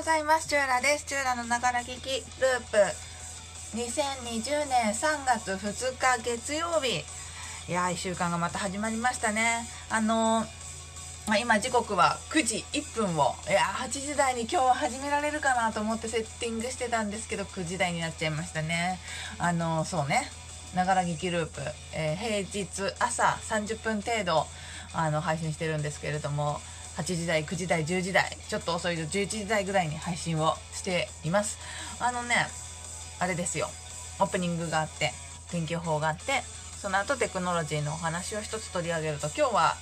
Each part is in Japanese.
ございます。チューラです。チューラのながら聞きループ。2020年3月2日月曜日。いや、1週間がまた始まりましたね。あのまあ、今時刻は9時1分を、いや、8時台に今日は始められるかなと思ってセッティングしてたんですけど、9時台になっちゃいましたね。あのそうね。ながら聞きループ、えー平日朝30分程度あの配信してるんですけれども8時台9時台10時台ちょっと遅いと11時台ぐらいに配信をしています。あのねあれですよ。オープニングがあって天気予報があってその後テクノロジーのお話を一つ取り上げると今日は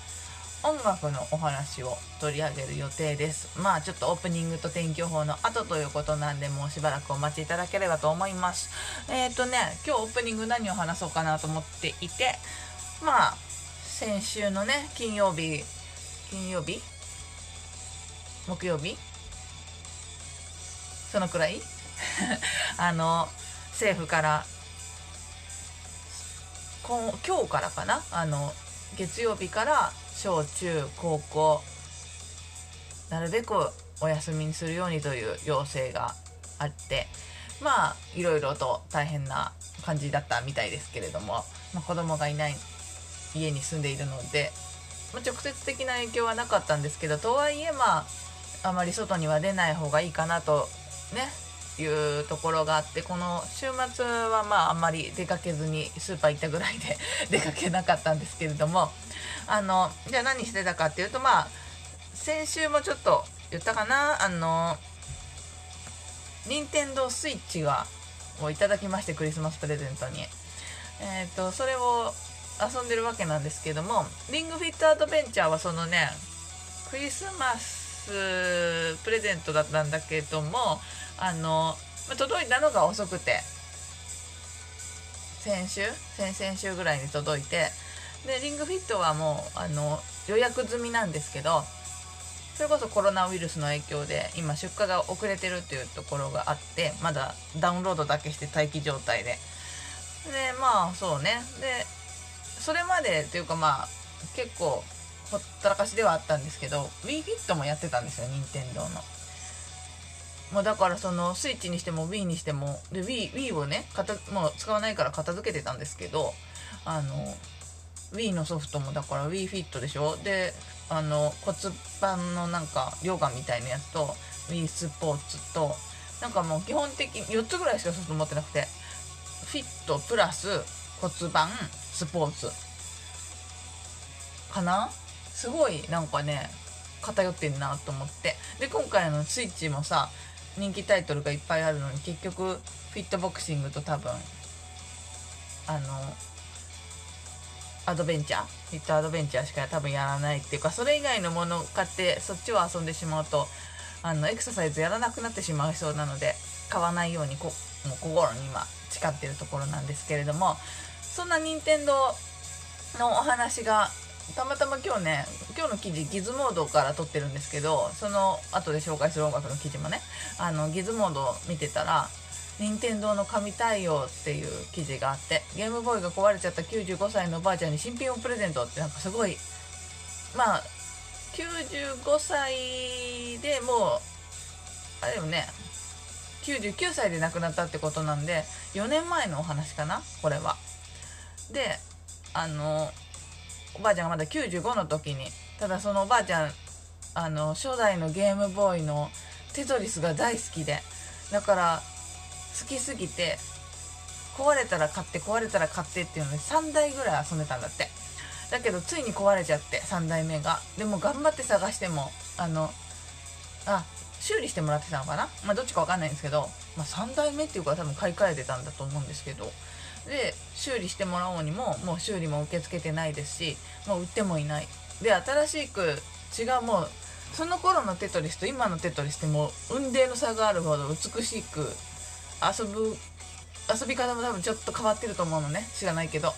音楽のお話を取り上げる予定です。まあちょっとオープニングと天気予報の後ということなんでもうしばらくお待ちいただければと思います。えっ、とね今日オープニング何を話そうかなと思っていてまあ先週のね金曜日金曜日木曜日？そのくらい？あの政府から。こん今日からかな？あの月曜日から小中高校。なるべくお休みにするようにという要請があって。まあいろいろと大変な感じだったみたいですけれども、まあ、子供がいない。家に住んでいるので、まあ、直接的な影響はなかったんですけどとはいえまああまり外には出ない方がいいかなとねいうところがあってこの週末はまああんまり出かけずにスーパー行ったぐらいで 出かけなかったんですけれどもあのじゃあ何してたかっていうとまあ先週もちょっと言ったかなあの任天堂スイッチがをいただきましてクリスマスプレゼントに。えっ、とそれを遊んでるわけなんですけどもリングフィットアドベンチャーはそのねクリスマスプレゼントだったんだけどもあの届いたのが遅くて。先週？先々週ぐらいに届いて。でリングフィットはもうあの予約済みなんですけどそれこそコロナウイルスの影響で今出荷が遅れてるっていうところがあってまだダウンロードだけして待機状態で。でまあそうね。でそれまでっていうかまあ結構ほったらかしではあったんですけど WeFit もやってたんですよ任天堂の。もうだからそのスイッチにしても Wii にしてもで Wii, Wii をねもう使わないから片付けてたんですけどあの Wii のソフトもだから WeFit でしょ？であの骨盤のなんかヨガみたいなやつと Wii スポーツとなんかもう基本的に4つぐらいしかソフト持ってなくてフィットプラス骨盤スポーツかな？すごいなんかね偏ってんなと思って。で今回のスイッチもさ人気タイトルがいっぱいあるのに結局フィットボクシングと多分あのアドベンチャーフィットアドベンチャーしか多分やらないっていうかそれ以外のものを買ってそっちを遊んでしまうとあのエクササイズやらなくなってしまいそうなので買わないようにこもう心に今誓ってるところなんですけれどもそんな任天堂のお話がたまたま今日ね今日の記事ギズモードから撮ってるんですけどその後で紹介する音楽の記事もねあのギズモード見てたら任天堂の神対応っていう記事があってゲームボーイが壊れちゃった95歳のおばあちゃんに新品をプレゼントってなんかすごいまあ95歳でもうあれでもね99歳で亡くなったってことなんで4年前のお話かなこれは。であのおばあちゃんがまだ95の時にただそのおばあちゃんあの初代のゲームボーイのテトリスが大好きでだから好きすぎて壊れたら買って壊れたら買ってっていうので3台ぐらい遊んでたんだって。だけどついに壊れちゃって3台目が。でも頑張って探してもあのあ修理してもらってたのかな？まあどっちかわかんないんですけど、まあ、3台目っていうか多分買い替えてたんだと思うんですけどで修理してもらおうにももう修理も受け付けてないですしもう売ってもいない。で新しく違うもうその頃のテトリスと今のテトリスってもう雲泥の差があるほど美しく遊ぶ遊び方も多分ちょっと変わってると思うのね知らないけど。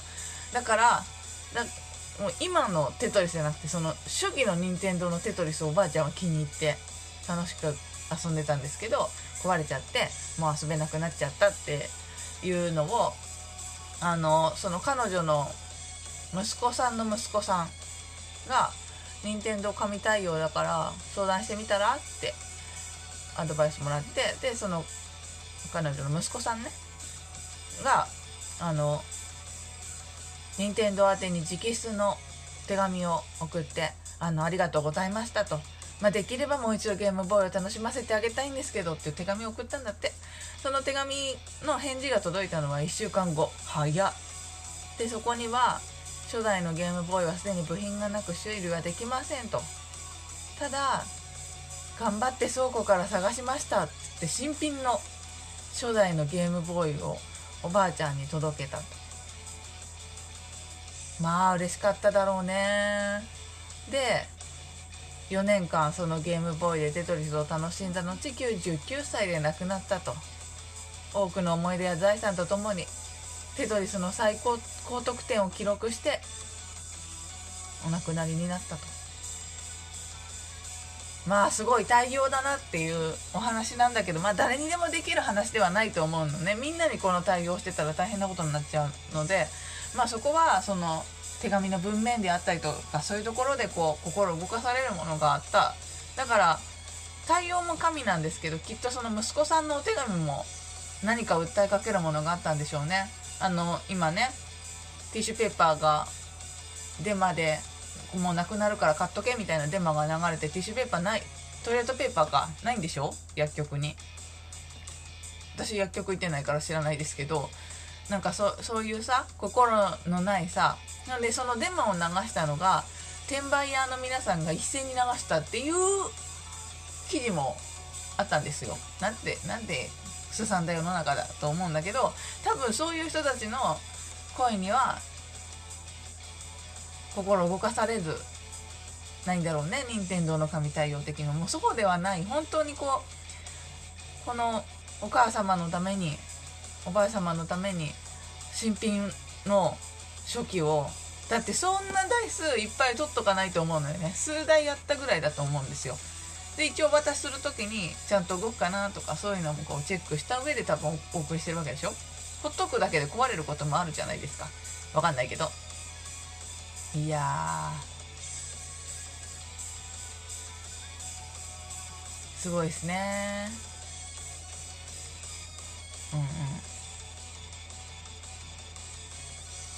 だからもう今のテトリスじゃなくてその初期の任天堂のテトリスをおばあちゃんは気に入って楽しく遊んでたんですけど壊れちゃってもう遊べなくなっちゃったっていうのをあのその彼女の息子さんの息子さんが任天堂神対応だから相談してみたらってアドバイスもらってでその彼女の息子さんねがあの任天堂宛てに直筆の手紙を送ってあのありがとうございましたと、まあ、できればもう一度ゲームボーイを楽しませてあげたいんですけどっていう手紙を送ったんだって。その手紙の返事が届いたのは1週間後。早っ。でそこには初代のゲームボーイはすでに部品がなく修理はできませんと。ただ頑張って倉庫から探しました。って新品の初代のゲームボーイをおばあちゃんに届けたと。まあ嬉しかっただろうね。で4年間そのゲームボーイでテトリスを楽しんだ後99歳で亡くなったと。多くの思い出や財産とともにテトリスの最高高得点を記録してお亡くなりになったと。まあすごい大量だなっていうお話なんだけどまあ誰にでもできる話ではないと思うのね。みんなにこの対応してたら大変なことになっちゃうのでまあそこはその手紙の文面であったりとかそういうところでこう心動かされるものがあった。だから対応も神なんですけどきっとその息子さんのお手紙も何か訴えかけるものがあったんでしょうね。あの今ねティッシュペーパーがデマでもうなくなるから買っとけみたいなデマが流れてティッシュペーパーないトイレットペーパーがないんでしょ？薬局に。私薬局行ってないから知らないですけどなんかそそういうさ心のないさなんでそのデマを流したのが転売ヤーの皆さんが一斉に流したっていう記事もあったんですよ。なんてなんですさんだ世の中だと思うんだけど多分そういう人たちの声には心動かされずないんだろうね。任天堂の神対応的にもうそうではない。本当にこうこのお母様のためにおばあ様のために新品の初期をだってそんな台数いっぱい取っとかないと思うのよね。数台やったぐらいだと思うんですよ。で一応渡しする時にちゃんと動くかなとかそういうのもこうチェックした上で多分お送りしてるわけでしょ？ほっとくだけで壊れることもあるじゃないですか。わかんないけど。いやすごいですね。うんうん。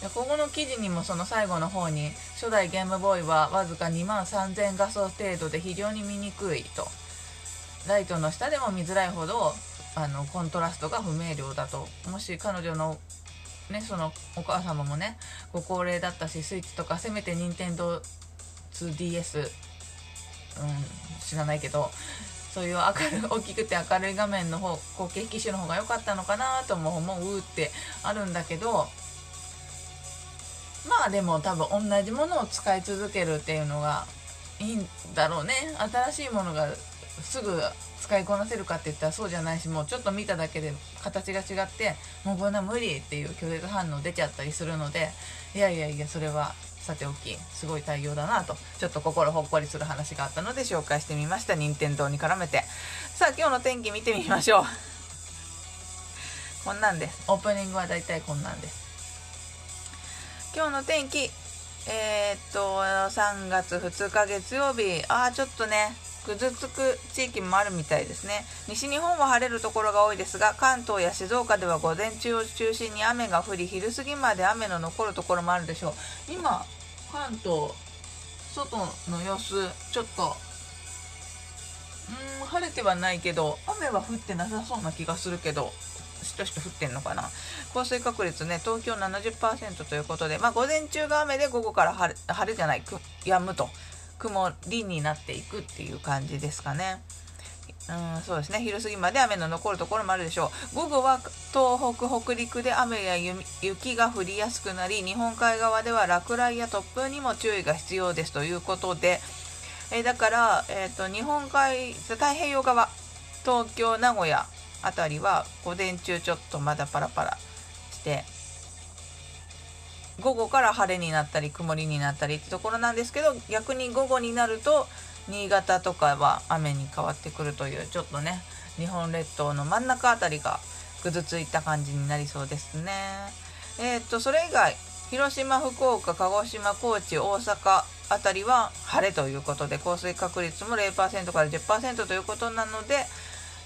でここの記事にもその最後の方に初代ゲームボーイはわずか2万3000画素程度で非常に見にくいと。ライトの下でも見づらいほどあのコントラストが不明瞭だと。もし彼女のねそのお母様もねご高齢だったしスイッチとかせめて任天堂 2DS うん知らないけどそういう明るい大きくて明るい画面の方後継機種の方が良かったのかなとも思うってあるんだけどまあでも多分同じものを使い続けるっていうのがいいんだろうね。新しいものがすぐ使いこなせるかって言ったらそうじゃないしもうちょっと見ただけで形が違ってもうこんな無理っていう拒絶反応出ちゃったりするのでいやいやいやそれはさておきすごい対応だなとちょっと心ほっこりする話があったので紹介してみました。任天堂に絡めて。さあ今日の天気見てみましょう。こんなんです。オープニングはだいたいこんなんです。今日の天気。えー、っと3月2日月曜日。ああちょっとねぐずつく地域もあるみたいですね。西日本は晴れるところが多いですが関東や静岡では午前中を中心に雨が降り昼過ぎまで雨の残るところもあるでしょう。今関東外の様子ちょっとうん晴れてはないけど雨は降ってなさそうな気がするけど。しとしと降ってんのかな降水確率ね東京70%ということでまあ午前中が雨で午後から晴れじゃないやむと曇りになっていくっていう感じですかね。うん、そうですね。昼過ぎまで雨の残るところもあるでしょう。午後は東北、北陸で雨や雪が降りやすくなり、日本海側では落雷や突風にも注意が必要ですということで、えだから、えーと、日本海、太平洋側、東京、名古屋あたりは午前中ちょっとまだパラパラして午後から晴れになったり曇りになったりってところなんですけど逆に午後になると新潟とかは雨に変わってくるというちょっとね日本列島の真ん中あたりがぐずついた感じになりそうですね。えー、っとそれ以外広島福岡鹿児島高知大阪あたりは晴れということで降水確率も0%から10%ということなので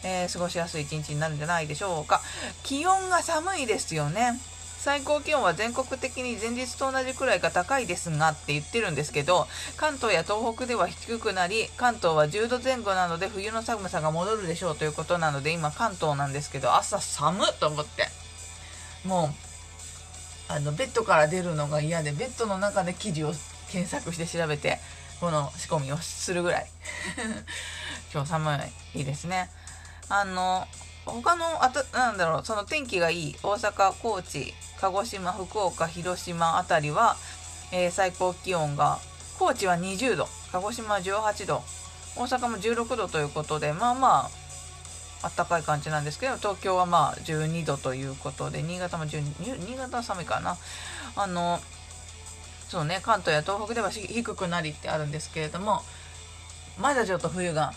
えー、過ごしやすい一日になるんじゃないでしょうか。気温が寒いですよね。最高気温は全国的に前日と同じくらいか高いですがって言ってるんですけど関東や東北では低くなり関東は10度前後なので冬の寒さが戻るでしょうということなので今関東なんですけど朝寒っと思って。もうあのベッドから出るのが嫌でベッドの中で記事を検索して調べてこの仕込みをするぐらい。今日寒いですね。あの他のあたなんだろうその天気がいい大阪高知鹿児島福岡広島辺りは、えー、最高気温が高知は20度鹿児島は18度大阪も16度ということでまあまあ暖かい感じなんですけど東京はまあ12度ということで新潟も12新潟は寒いかな。あのそうね関東や東北では低くなりってあるんですけれどもまだちょっと冬が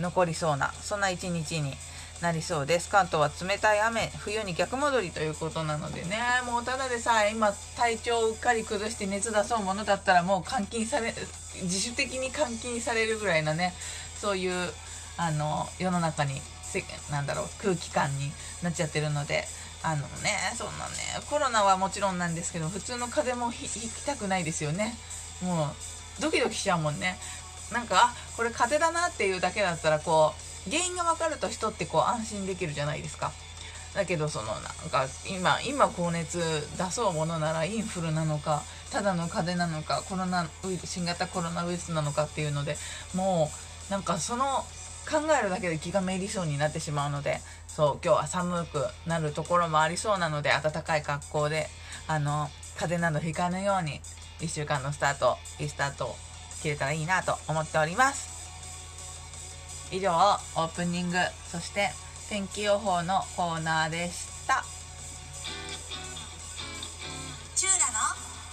残りそうなそんな一日になりそうです。関東は冷たい雨冬に逆戻りということなのでね。もうただでさえ今体調をうっかり崩して熱出そうものだったらもう監禁され自主的に監禁されるぐらいのねそういうあの世の中になんだろう空気感になっちゃってるのであのねそんなねコロナはもちろんなんですけど普通の風邪もひきたくないですよね。もうドキドキしちゃうもんね。なんかあこれ風邪だなっていうだけだったらこう原因が分かると人ってこう安心できるじゃないですか。だけどそのなんか今今高熱出そうものならインフルなのかただの風邪なのかコロナウイル新型コロナウイルスなのかっていうのでもうなんかその考えるだけで気がめいりそうになってしまうのでそう今日は寒くなるところもありそうなので暖かい格好であの風邪などひかぬように1週間のスタートいいスタートを切れたらいいなと思っております。以上オープニングそして天気予報のコーナーでした。チューラの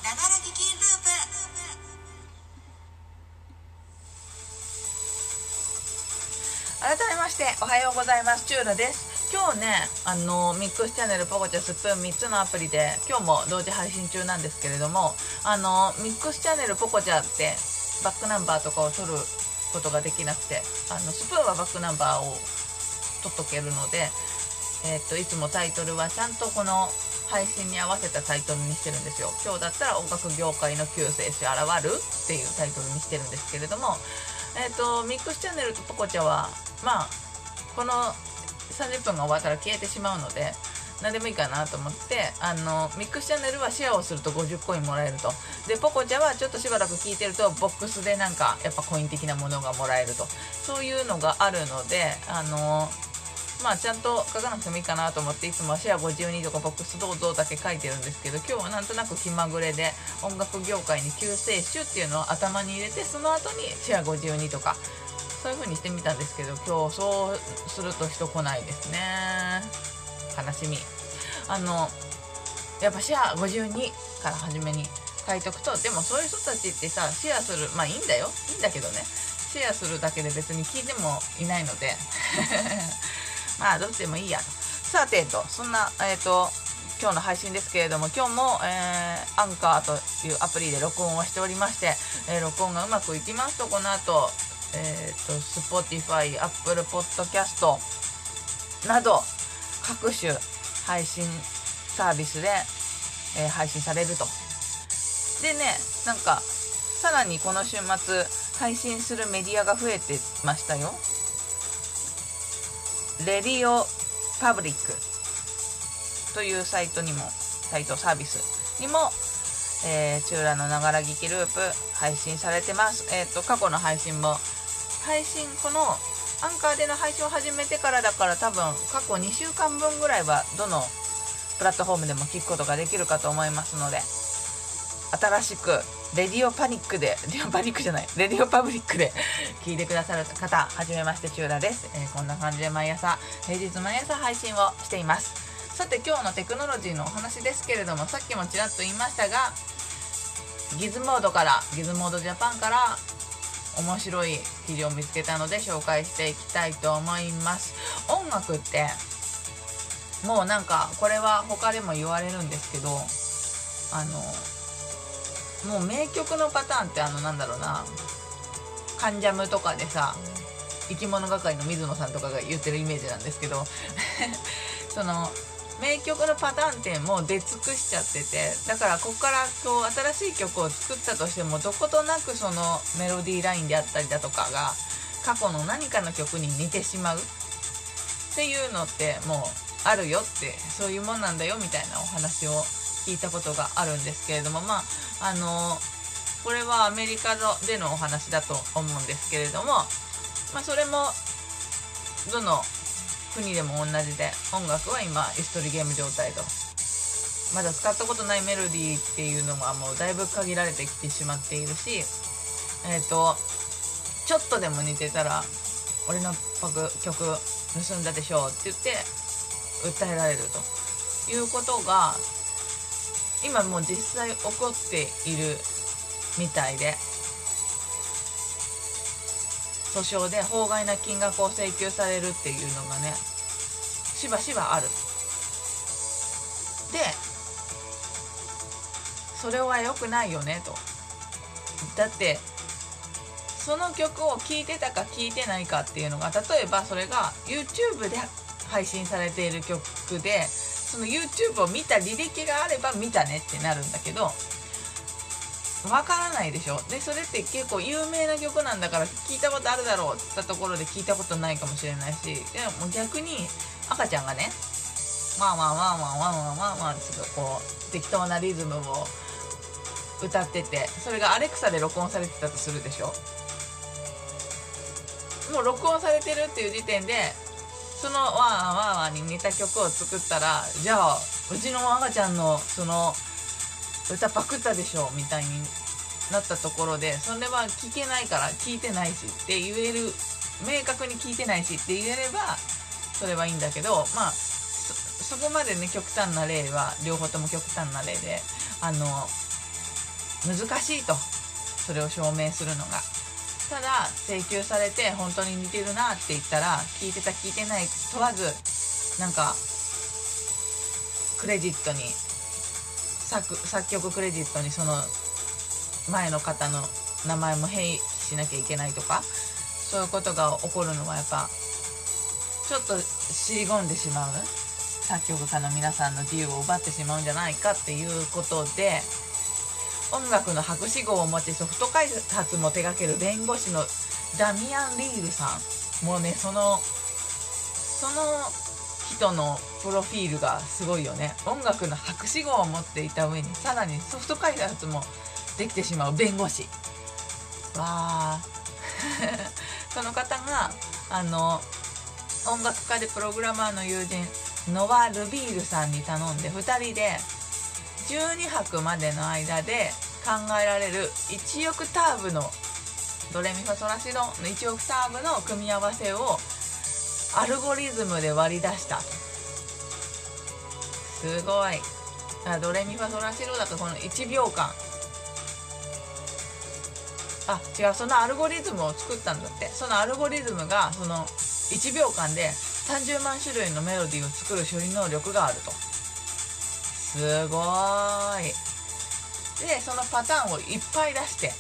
ながら聞きループ。改めましておはようございます。チューラです。今日ねあのミックスチャンネルポコチャスプーン3つのアプリで今日も同時配信中なんですけれどもあのミックスチャンネルポコチャってバックナンバーとかを取ることができなくてあのスプーンはバックナンバーを取っとけるので、えー、っといつもタイトルはちゃんとこの配信に合わせたタイトルにしてるんですよ。今日だったら音楽業界の救世主現るっていうタイトルにしてるんですけれどもえっ、とミックスチャンネルとポコチャはまあこの30分が終わったら消えてしまうので何でもいいかなと思ってあのミックスチャンネルはシェアをすると50コインもらえると。でポコチャはちょっとしばらく聞いてるとボックスでなんかやっぱコイン的なものがもらえると。そういうのがあるのであのまあちゃんと書かなくてもいいかなと思っていつもシェア52とかボックスどうぞだけ書いてるんですけど今日はなんとなく気まぐれで音楽業界に救世主っていうのを頭に入れてその後にシェア52とか。そういう風にしてみたんですけど今日そうすると人来ないですね。悲しみ。あのやっぱシェア52から初めに書いとくとでもそういう人たちってさシェアするまあいいんだよ。いいんだけどね。シェアするだけで別に聞いてもいないので。まあどっちでもいいや。とさてとそんなえっ、ー、と今日の配信ですけれども今日も、えー、アンカーというアプリで録音をしておりまして、えー、録音がうまくいきますとこの後えっ、ー、と Spotify、Apple Podcast など各種配信サービスで、えー、配信されると。でね、なんか、さらにこの週末、配信するメディアが増えてましたよ。レディオパブリックというサイトにも、サイトサービスにも、えー、チューラのながら聞きループ配信されてます。えっ、ー、と、過去の配信も、配信、このアンカーでの配信を始めてからだから多分過去2週間分ぐらいはどのプラットフォームでも聞くことができるかと思いますので新しくレディオパニックでレディオパニックじゃないレディオパブリックで 聞いてくださる方はじめましてチューラです、えー、こんな感じで毎朝平日毎朝配信をしています。さて今日のテクノロジーのお話ですけれどもさっきもちらっと言いましたがギズモードからギズモードジャパンから面白い記事を見つけたので紹介していきたいと思います。音楽ってもうなんかこれは他でも言われるんですけどあのもう名曲のパターンってあのなんだろうな「関ジャム」とかでさ生き物係の水野さんとかが言ってるイメージなんですけど その名曲のパターンっても出尽くしちゃっててだからここからこう新しい曲を作ったとしてもどことなくそのメロディーラインであったりだとかが過去の何かの曲に似てしまうっていうのってもうあるよってそういうもんなんだよみたいなお話を聞いたことがあるんですけれどもまああのこれはアメリカでのお話だと思うんですけれども、まあ、それもどの国でも同じで音楽は今椅子取りゲーム状態と。まだ使ったことないメロディーっていうのはもうだいぶ限られてきてしまっているしえっ、ー、とちょっとでも似てたら俺の曲盗んだでしょうって言って訴えられるということが今もう実際起こっているみたいで。訴訟で法外な金額を請求されるっていうのがねしばしばある。でそれは良くないよねと。だってその曲を聴いてたか聴いてないかっていうのが例えばそれが YouTube で配信されている曲でその YouTube を見た履歴があれば見たねってなるんだけどわからないでしょ？でそれって結構有名な曲なんだから聞いたことあるだろうって言ったところで聞いたことないかもしれないしでも逆に赤ちゃんがねまあまあまあまあまあまあまあまあちょっとこう適当なリズムを歌っててそれがアレクサで録音されてたとするでしょもう録音されてるっていう時点でそのワーワーワーに似た曲を作ったらじゃあうちの赤ちゃんのその歌パクったでしょみたいになったところでそれは聞けないから聞いてないしって言える明確に聞いてないしって言えればそれはいいんだけどまあそこまでね極端な例は両方とも極端な例であの難しいと。それを証明するのが。ただ請求されて本当に似てるなって言ったら聞いてた聞いてない問わずなんかクレジットに作作曲クレジットにその前の方の名前も併しなきゃいけないとかそういうことが起こるのはやっぱちょっと尻込んでしまう作曲家の皆さんの自由を奪ってしまうんじゃないかっていうことで音楽の博士号を持ちソフト開発も手掛ける弁護士のダミアン・リールさんもうねそのその人のプロフィールがすごいよね。音楽の博士号を持っていた上にさらにソフト開発もできてしまう弁護士。わあ その方があの音楽家でプログラマーの友人ノワ・ルビールさんに頼んで2人で12拍までの間で考えられる1オクターブのドレミファソラシドの1オクターブの組み合わせをアルゴリズムで割り出した。すごい。あドレミファソラシドだとこの1秒間。あ違うそのアルゴリズムを作ったんだって。そのアルゴリズムがその1秒間で30万種類のメロディーを作る処理能力があると。すごい。でそのパターンをいっぱい出して。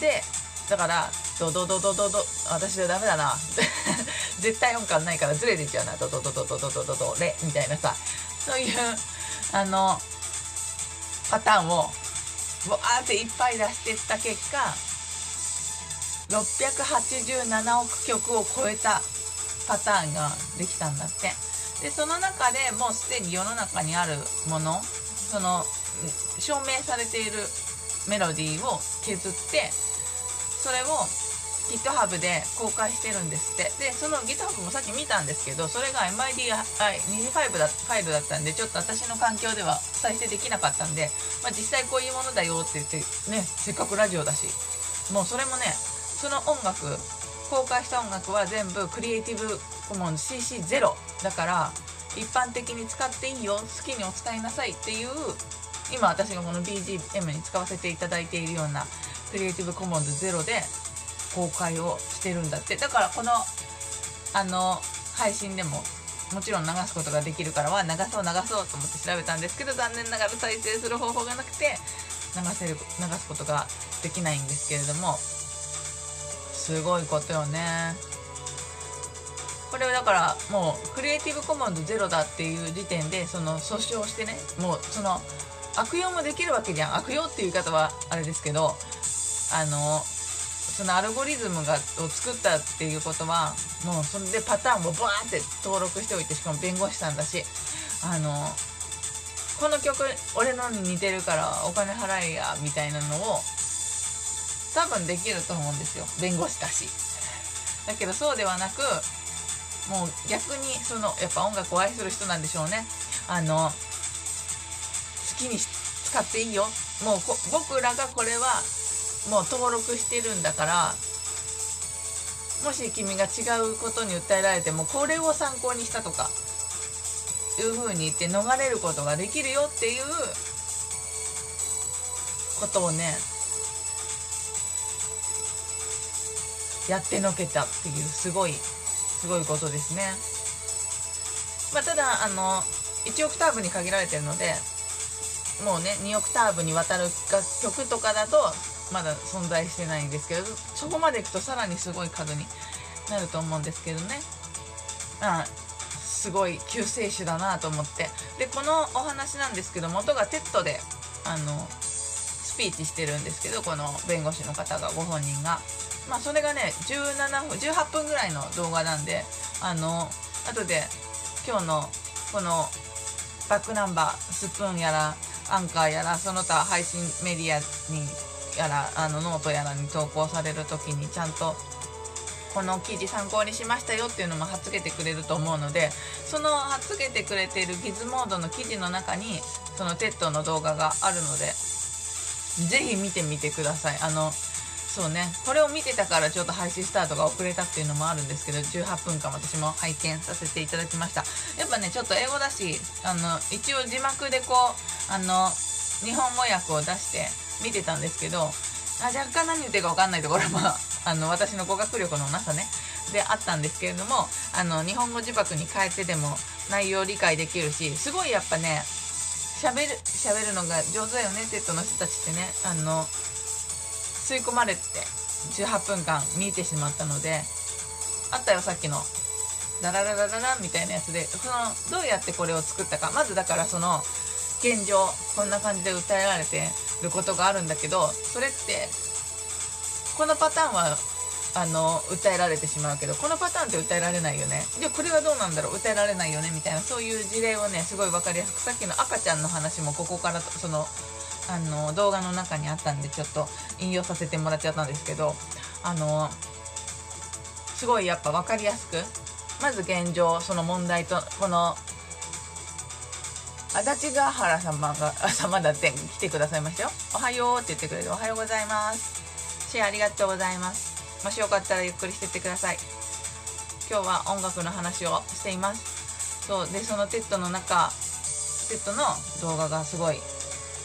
でだからドドドドドド私でダメだな。絶対音感ないからずれてちゃうな。ドドドドドドドドドレみたいなさ。そういうあのパターンをわーっていっぱい出してった結果687億曲を超えたパターンができたんだって。でその中でもうすでに世の中にあるものその証明されているメロディーを削ってそれを GitHub で公開してるんですって。でその GitHub もさっき見たんですけどそれが MIDI25 だファイルだったんでちょっと私の環境では再生できなかったんで、まあ、実際こういうものだよって言ってねせっかくラジオだし。もうそれもねその音楽公開した音楽は全部クリエイティブコモン CC0 だから一般的に使っていいよ好きにお使いなさいっていう今私がこの BGM に使わせていただいているようなクリエイティブコモンズ0で公開をしてるんだって。だからこのあの配信でももちろん流すことができるからは流そう流そうと思って調べたんですけど残念ながら再生する方法がなくて流せる流すことができないんですけれどもすごいことよね。これはだからもうクリエイティブコモンズゼロだっていう時点でその訴訟してねもうその悪用もできるわけじゃん。悪用っていう言い方はあれですけどあのそのアルゴリズムがを作ったっていうことはもうそれでパターンをバーンって登録しておいてしかも弁護士さんだしあのこの曲俺のに似てるからお金払えやみたいなのを多分できると思うんですよ弁護士だし。だけどそうではなくもう逆にそのやっぱ音楽を愛する人なんでしょうね。あの好きに使っていいよ。もう僕らがこれはもう登録してるんだからもし君が違うことに訴えられてもこれを参考にしたとかいうふうに言って逃れることができるよっていうことをねやってのけたっていうすごいすごいことですね。まあ、ただあの1オクターブに限られてるのでもうね2オクターブにわたる楽曲とかだとまだ存在してないんですけどそこまでいくとさらにすごい数になると思うんですけどね。まあすごい救世主だなと思ってでこのお話なんですけど元が TED であのスピーチしてるんですけどこの弁護士の方がご本人がまあそれがね17分18分ぐらいの動画なんであの後で今日のこのバックナンバースプーンやらアンカーやらその他配信メディアにやらあのノートやらに投稿される時にちゃんとこの記事参考にしましたよっていうのも貼っつけてくれると思うのでその貼っつけてくれている Gizmodo の記事の中にその TED の動画があるのでぜひ見てみてください。あのそうねこれを見てたからちょっと配信スタートが遅れたっていうのもあるんですけど18分間私も拝見させていただきました。やっぱねちょっと英語だしあの一応字幕でこうあの日本語訳を出して見てたんですけどあ若干何言ってるか分かんないところも あの私の語学力のなさね。であったんですけれどもあの日本語字幕に変えてでも内容理解できるしすごいやっぱね喋る喋るのが上手だよね TED の人たちってねあの吸い込まれて18分間見てしまったのであったよさっきの。ダラララララみたいなやつでそのどうやってこれを作ったか。まずだからその現状こんな感じで訴えられてることがあるんだけどそれってこのパターンはあの訴えられてしまうけどこのパターンって訴えられないよね。じゃあこれはどうなんだろう？訴えられないよね？みたいなそういう事例をねすごい分かりやすくさっきの赤ちゃんの話もここからそのあの動画の中にあったんでちょっと引用させてもらっちゃったんですけどあのすごいやっぱ分かりやすくまず現状その問題とこの足立ヶ原様が様だって来てくださいましたよ。おはようって言ってくれておはようございます。シェアありがとうございます。もしよかったらゆっくりしてってください。今日は音楽の話をしています。そうでその TED の中 TED の動画がすごい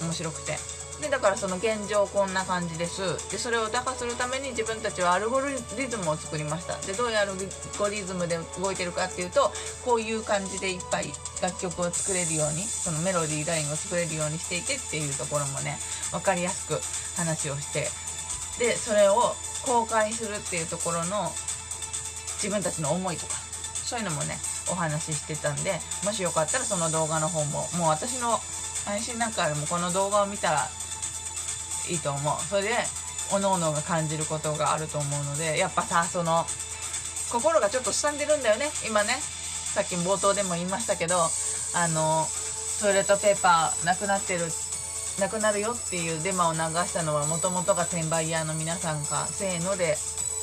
面白くて。でだからその現状こんな感じです。でそれを打破するために自分たちはアルゴリズムを作りました。でどういうアルゴリズムで動いてるかっていうとこういう感じでいっぱい楽曲を作れるようにそのメロディーラインを作れるようにしていてっていうところもね分かりやすく話をしてでそれを公開するっていうところの自分たちの思いとかそういうのもねお話ししてたんでもしよかったらその動画の方ももう私の配信なんかでもこの動画を見たらいいと思う。それでおのおのが感じることがあると思うのでやっぱさその心がちょっとすさんでるんだよね。今ねさっき冒頭でも言いましたけどあのトイレットペーパーなくなってるなくなるよっていうデマを流したのはもともとが転売ヤーの皆さんがせーので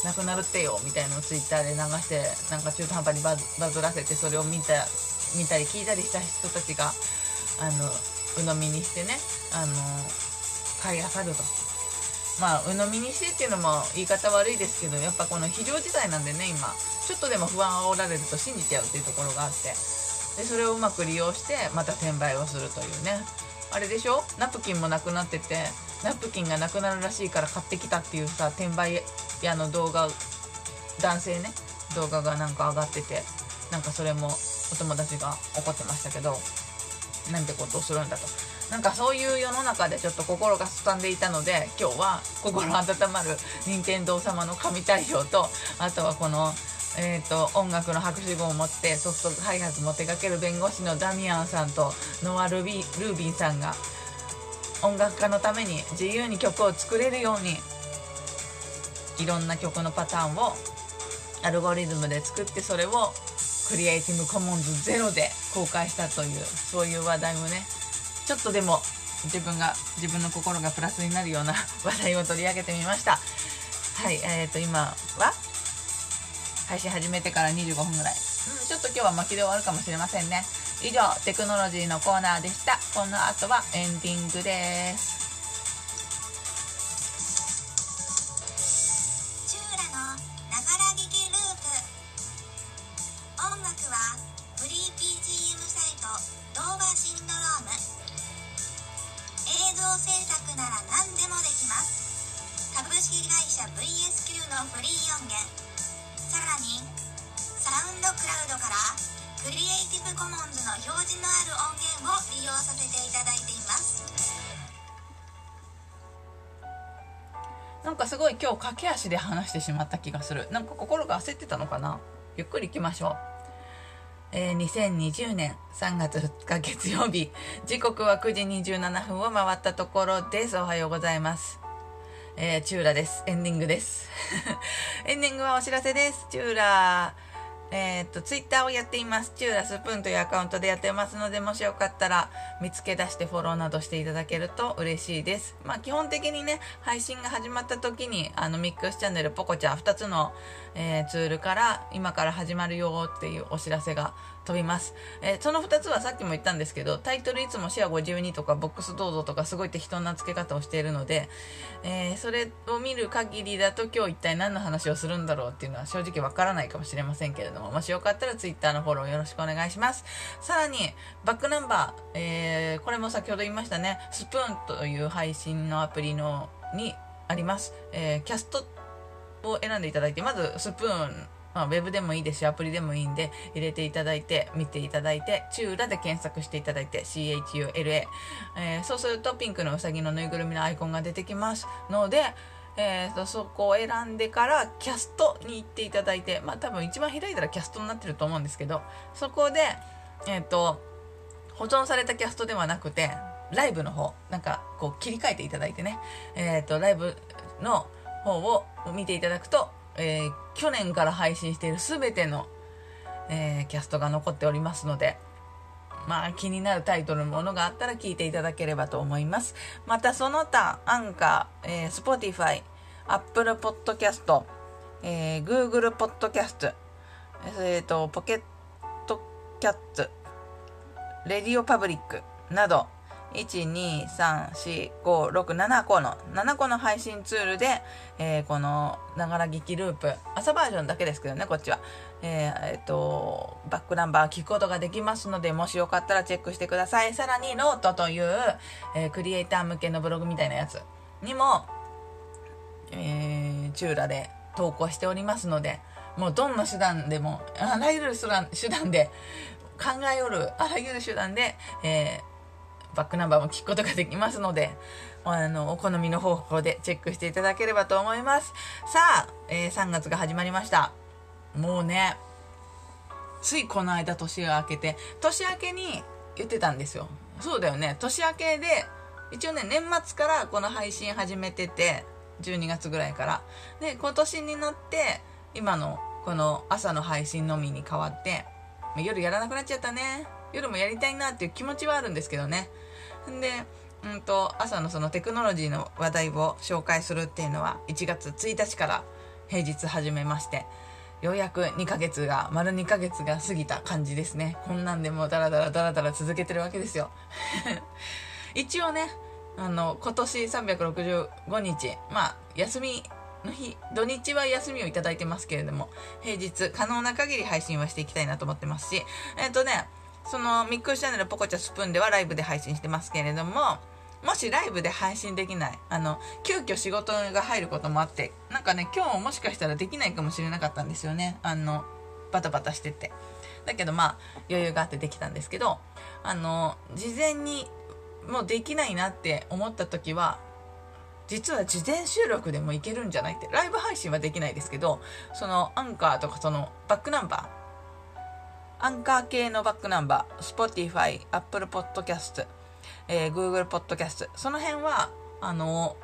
なくなるってよみたいなのをツイッターで流してなんか中途半端にバズらせてそれを見た見たり聞いたりした人たちがあの鵜呑みにしてねあの買いあさると。まあ鵜呑みにしてっていうのも言い方悪いですけどやっぱこの非常事態なんでね今ちょっとでも不安を煽られると信じちゃうっていうところがあって。でそれをうまく利用してまた転売をするというね。あれでしょ？ナプキンもなくなっててナプキンがなくなるらしいから買ってきたっていうさ転売屋の動画男性ね動画がなんか上がっててなんかそれもお友達が怒ってましたけどなんてことをするんだと。なんかそういう世の中でちょっと心がすさんでいたので今日は心温まる任天堂様の神対応とあとはこのえーと、音楽の博士号を持ってソフト開発も手掛ける弁護士のダミアンさんとノア・ルビルービンさんが音楽家のために自由に曲を作れるようにいろんな曲のパターンをアルゴリズムで作ってそれをクリエイティブコモンズゼロで公開したというそういう話題もねちょっとでも自分が自分の心がプラスになるような 話題を取り上げてみました。はいえーと今は配信始めてから25分ぐらい、うん、ちょっと今日は巻きで終わるかもしれませんね。以上テクノロジーのコーナーでした。この後はエンディングです。なんかすごい今日駆け足で話してしまった気がする。なんか心が焦ってたのかな？ゆっくり行きましょう。えー、2020年3月2日月曜日。時刻は9時27分を回ったところです。おはようございます。えー、チューラです。エンディングです。エンディングはお知らせです。チューラー。えー、っと、ツイッターをやっています。チューラスプーンというアカウントでやってますので、もしよかったら見つけ出してフォローなどしていただけると嬉しいです。まあ、基本的にね、配信が始まった時に、あの、ミックスチャンネル、ポコちゃん2つの、えー、ツールから、今から始まるよっていうお知らせが飛びます、えー、その2つはさっきも言ったんですけどタイトルいつもシェア52とかボックスどうぞとかすごい適当な付け方をしているので、えー、それを見る限りだと今日一体何の話をするんだろうっていうのは正直わからないかもしれませんけれどももしよかったら Twitter のフォローよろしくお願いします。さらにバックナンバー、えー、これも先ほど言いましたね。スプーンという配信のアプリのにあります、えキャストを選んでいただいてまずスプーンまあ、ウェブでもいいですし、アプリでもいいんで、入れていただいて、見ていただいて、チューラで検索していただいて、CHULA。えー、そうすると、ピンクのうさぎのぬいぐるみのアイコンが出てきますので、えーと、そこを選んでからキャストに行っていただいて、まあ多分一番開いたらキャストになってると思うんですけど、そこで、えっ、ー、と、保存されたキャストではなくて、ライブの方、なんかこう切り替えていただいてね、えっ、ー、と、ライブの方を見ていただくと、えー、去年から配信している全ての、えー、キャストが残っておりますので、まあ気になるタイトルのものがあったら聞いていただければと思います。またその他、アンカー、えー、 Spotify、 Apple Podcast、えー、 Google Podcast、えっ、ー、と、ポケットキャッツ、 RadioPublic など、1234567個の7個の配信ツールで、えー、このながら聞きループ朝バージョンだけですけどねこっちは。えー、えー、とバックナンバー聞くことができますのでもしよかったらチェックしてください。さらにノートという、えー、クリエイター向けのブログみたいなやつにも、えー、チューラで投稿しておりますのでもうどんな手段でもあらゆる手段で考えおるあらゆる手段で、えー、バックナンバーも聞くことができますので、あの、お好みの方法でチェックしていただければと思います。さあ、えー、3月が始まりました。もうね、ついこの間年が明けて、年明けに言ってたんですよ。そうだよね。年明けで、一応ね、年末からこの配信始めてて、12月ぐらいから。で、今年になって、今のこの朝の配信のみに変わって、夜やらなくなっちゃったね。夜もやりたいなっていう気持ちはあるんですけどね。んで、うんと、朝のそのテクノロジーの話題を紹介するっていうのは1月1日から平日始めまして、ようやく2ヶ月が、丸2ヶ月が過ぎた感じですね。こんなんでもうダラダラダラダラ続けてるわけですよ。一応ね、あの、今年365日、まあ、休みの日、土日は休みをいただいてますけれども、平日可能な限り配信はしていきたいなと思ってますし、えっ、ー、とね、そのミックスチャンネルポコチャスプーンではライブで配信してますけれども、もしライブで配信できない、あの、急遽仕事が入ることもあって、なんかね、今日もしかしたらできないかもしれなかったんですよね。あの、バタバタしてて。だけどまあ、余裕があってできたんですけど、あの、事前にもうできないなって思った時は実は事前収録でもいけるんじゃないってライブ配信はできないですけどそのアンカーとかそのバックナンバーアンカー系のバックナンバー Spotify、Apple Podcast、えー、Google Podcast その辺はあの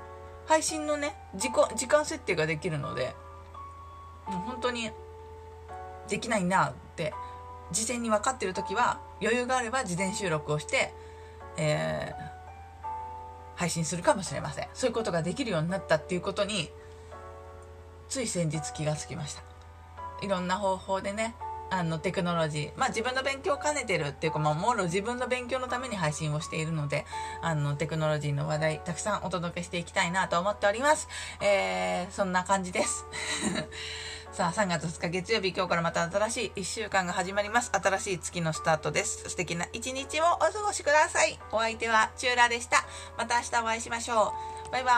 配信のね時時間設定ができるのでもう本当にできないなって事前に分かってる時は余裕があれば事前収録をして、えー、配信するかもしれません。そういうことができるようになったっていうことについ先日気がつきました。いろんな方法でねあのテクノロジー、まあ、自分の勉強を兼ねてるっていうか、まあ、もろ自分の勉強のために配信をしているのであのテクノロジーの話題たくさんお届けしていきたいなと思っております、えー、そんな感じです さあ、3月2日月曜日、今日からまた新しい1週間が始まります。新しい月のスタートです。素敵な一日をお過ごしください。お相手はチューラでした。また明日お会いしましょう。バイバ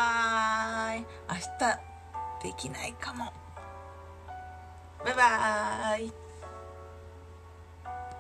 ーイ。明日、できないかも。バイバーイ。